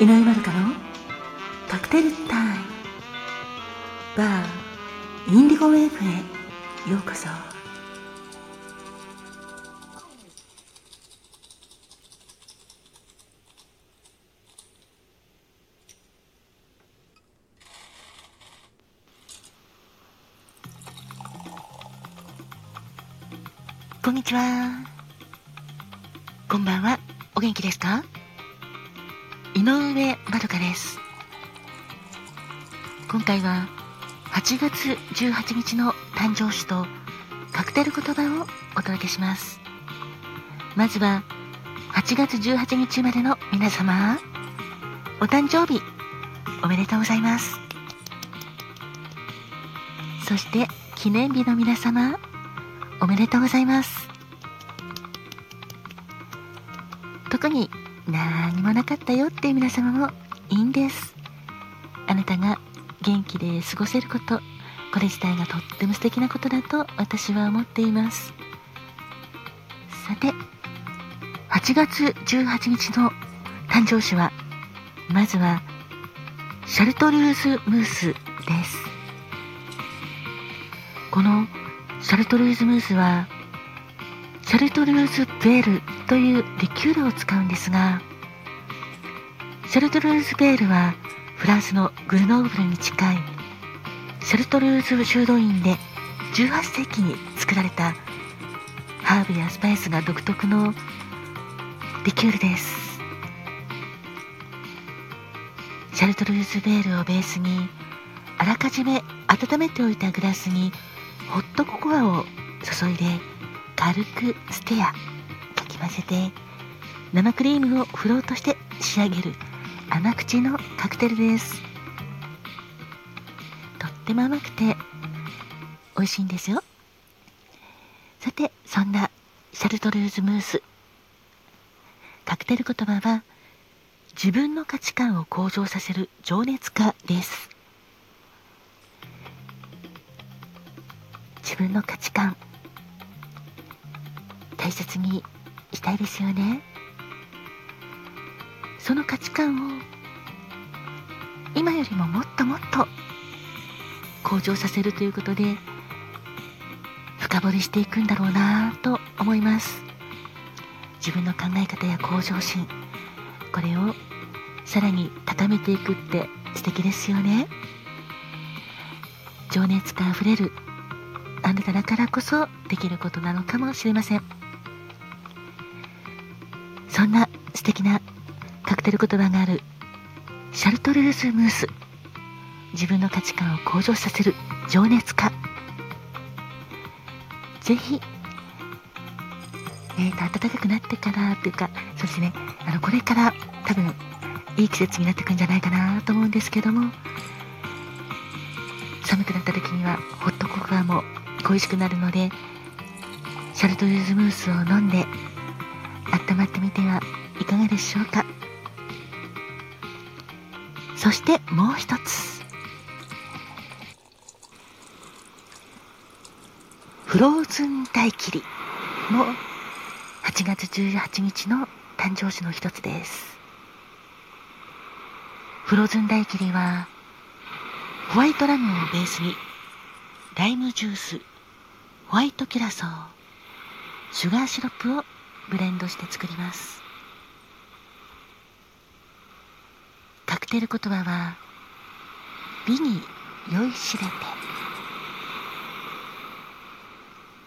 井上まるかのカクテルタイムバーインディゴウェーブへようこそこんにちは。こんばんは。お元気ですか？井上まどかです。今回は8月18日の誕生日とカクテル言葉をお届けします。まずは8月18日までの皆様、お誕生日おめでとうございます。そして記念日の皆様、おめでとうございます。特に何もなかったよって皆様もいいんです。あなたが元気で過ごせること、これ自体がとっても素敵なことだと私は思っています。さて、8月18日の誕生日は、まずは、シャルトルーズムースです。このシャルトルーズムースはシャルトルーズベールというリキュールを使うんですがシャルトルーズベールはフランスのグルノーブルに近いシャルトルーズ修道院で18世紀に作られたハーブやスパイスが独特のリキュールです。シャルトルーズベールをベースにあらかじめ温めておいたグラスにホットココアを注いで軽くステアかき混ぜて生クリームをフロートして仕上げる甘口のカクテルです。とっても甘くて美味しいんですよ。さてそんなシャルトルーズムース。カクテル言葉は自分の価値観を向上させる情熱家です。自分の価値観大切にしたいですよね。その価値観を今よりももっともっと向上させるということで深掘りしていくんだろうなと思います。自分の考え方や向上心これをさらに高めていくって素敵ですよね。情熱があふれるあなただからこそできることなのかもしれません。そんな素敵なカクテル言葉がある。シャルトルーズムース。自分の価値観を向上させる情熱家。ぜひえーと暖かくなってからというかそうですね。あのこれから多分いい季節になってくるんじゃないかなと思うんですけども。寒くなった時にはホットココアも恋しくなるのでシャルトルーズムースを飲んで温まってみてはいかがでしょうか。そしてもう一つ。フローズン大切りも8月18日の誕生日の一つです。フローズン大切りはホワイトラムをベースにライムジュースホワイトキラソーシュガーシロップをブレンドして作ります。カクテル言葉は美に酔いしれて。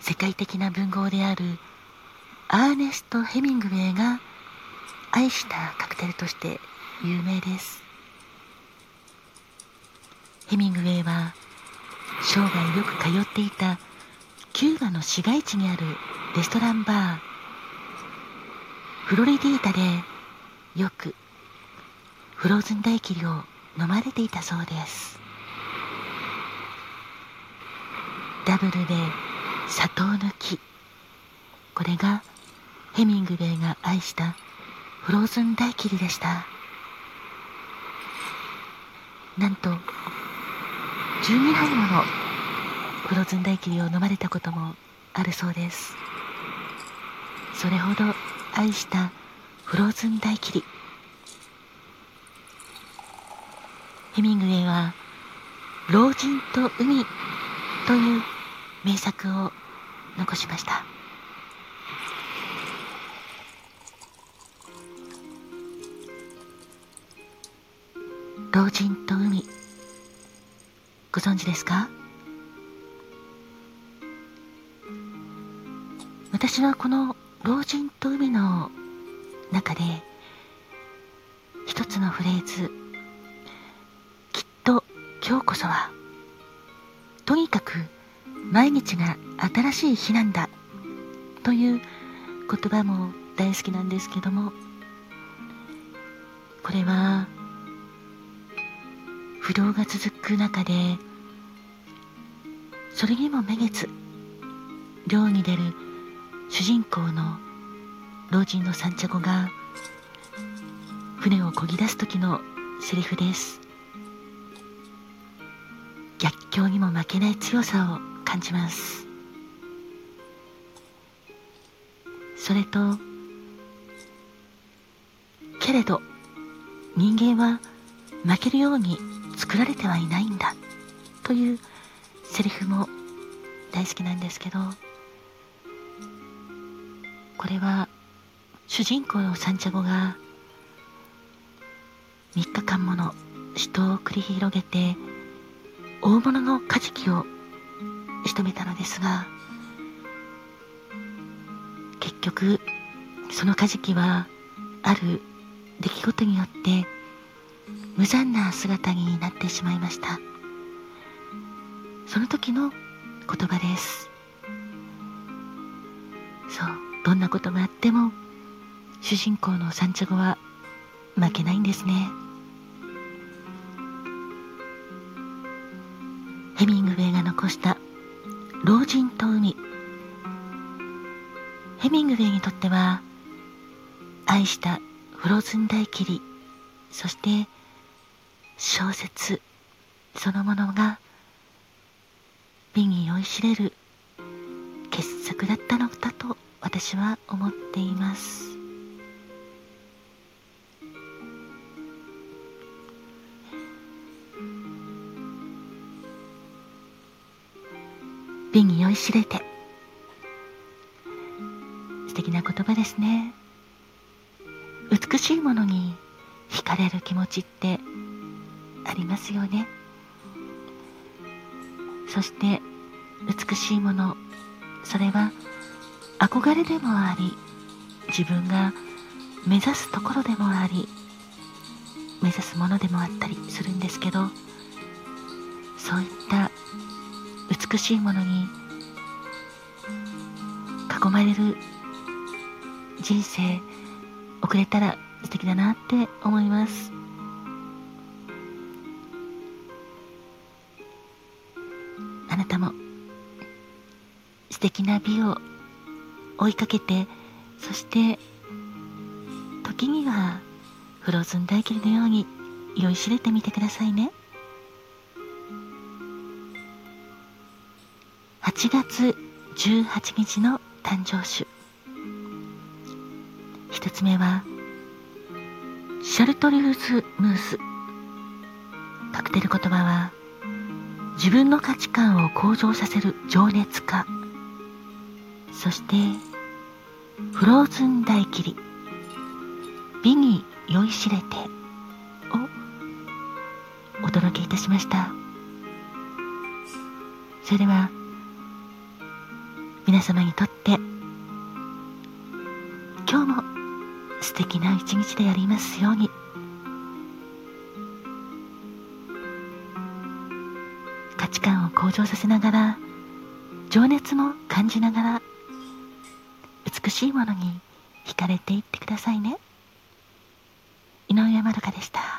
世界的な文豪であるアーネスト・ヘミングウェイが愛したカクテルとして有名です。ヘミングウェイは生涯よく通っていたキューバの市街地にあるレストランバー。フロリディータでよくフローズン大切りを飲まれていたそうです。ダブルで砂糖抜き。これがヘミングウェイが愛したフローズン大切りでした。なんと12杯ものフローズン大切りを飲まれたこともあるそうです。それほど愛したフローズン大切り。ヘミングウェイは「老人と海」という名作を残しました。老人と海ご存知ですか？私はこの老人と海の中で一つのフレーズきっと今日こそはとにかく毎日が新しい日なんだという言葉も大好きなんですけどもこれは不動が続く中でそれにもめげず漁に出る主人公の老人のサンチャゴが船を漕ぎ出す時のセリフです。逆境にも負けない強さを感じます。それとけれど人間は負けるように作られてはいないんだというセリフも大好きなんですけど。これは主人公のサンチャゴが3日間もの死闘を繰り広げて大物のカジキを仕留めたのですが結局そのカジキはある出来事によって無残な姿になってしまいました。その時の言葉です。そう。どんなことがあっても主人公のサンチャゴは負けないんですね。ヘミングウェイが残した老人と海ヘミングウェイにとっては愛したフローズン大霧そして小説そのものが美に酔いしれる傑作だったのだと私は思っています。美に酔いしれて。素敵な言葉ですね。美しいものに惹かれる気持ちってありますよね。そして美しいものそれは憧れでもあり自分が目指すところでもあり目指すものでもあったりするんですけどそういった美しいものに囲まれる人生送れたら素敵だなって思います。あなたも素敵な美を追いかけてそして時にはフローズン大霧のように酔いしれてみてくださいね。8月18日の誕生酒。一つ目はシャルトリューズムース。カクテル言葉は自分の価値観を向上させる情熱家そしてフローズン大霧美に酔いしれてをお届けいたしました。それでは皆様にとって今日も素敵な一日でありますように。価値観を向上させながら情熱も感じながら美しいものに惹かれていってくださいね。井上まどかでした。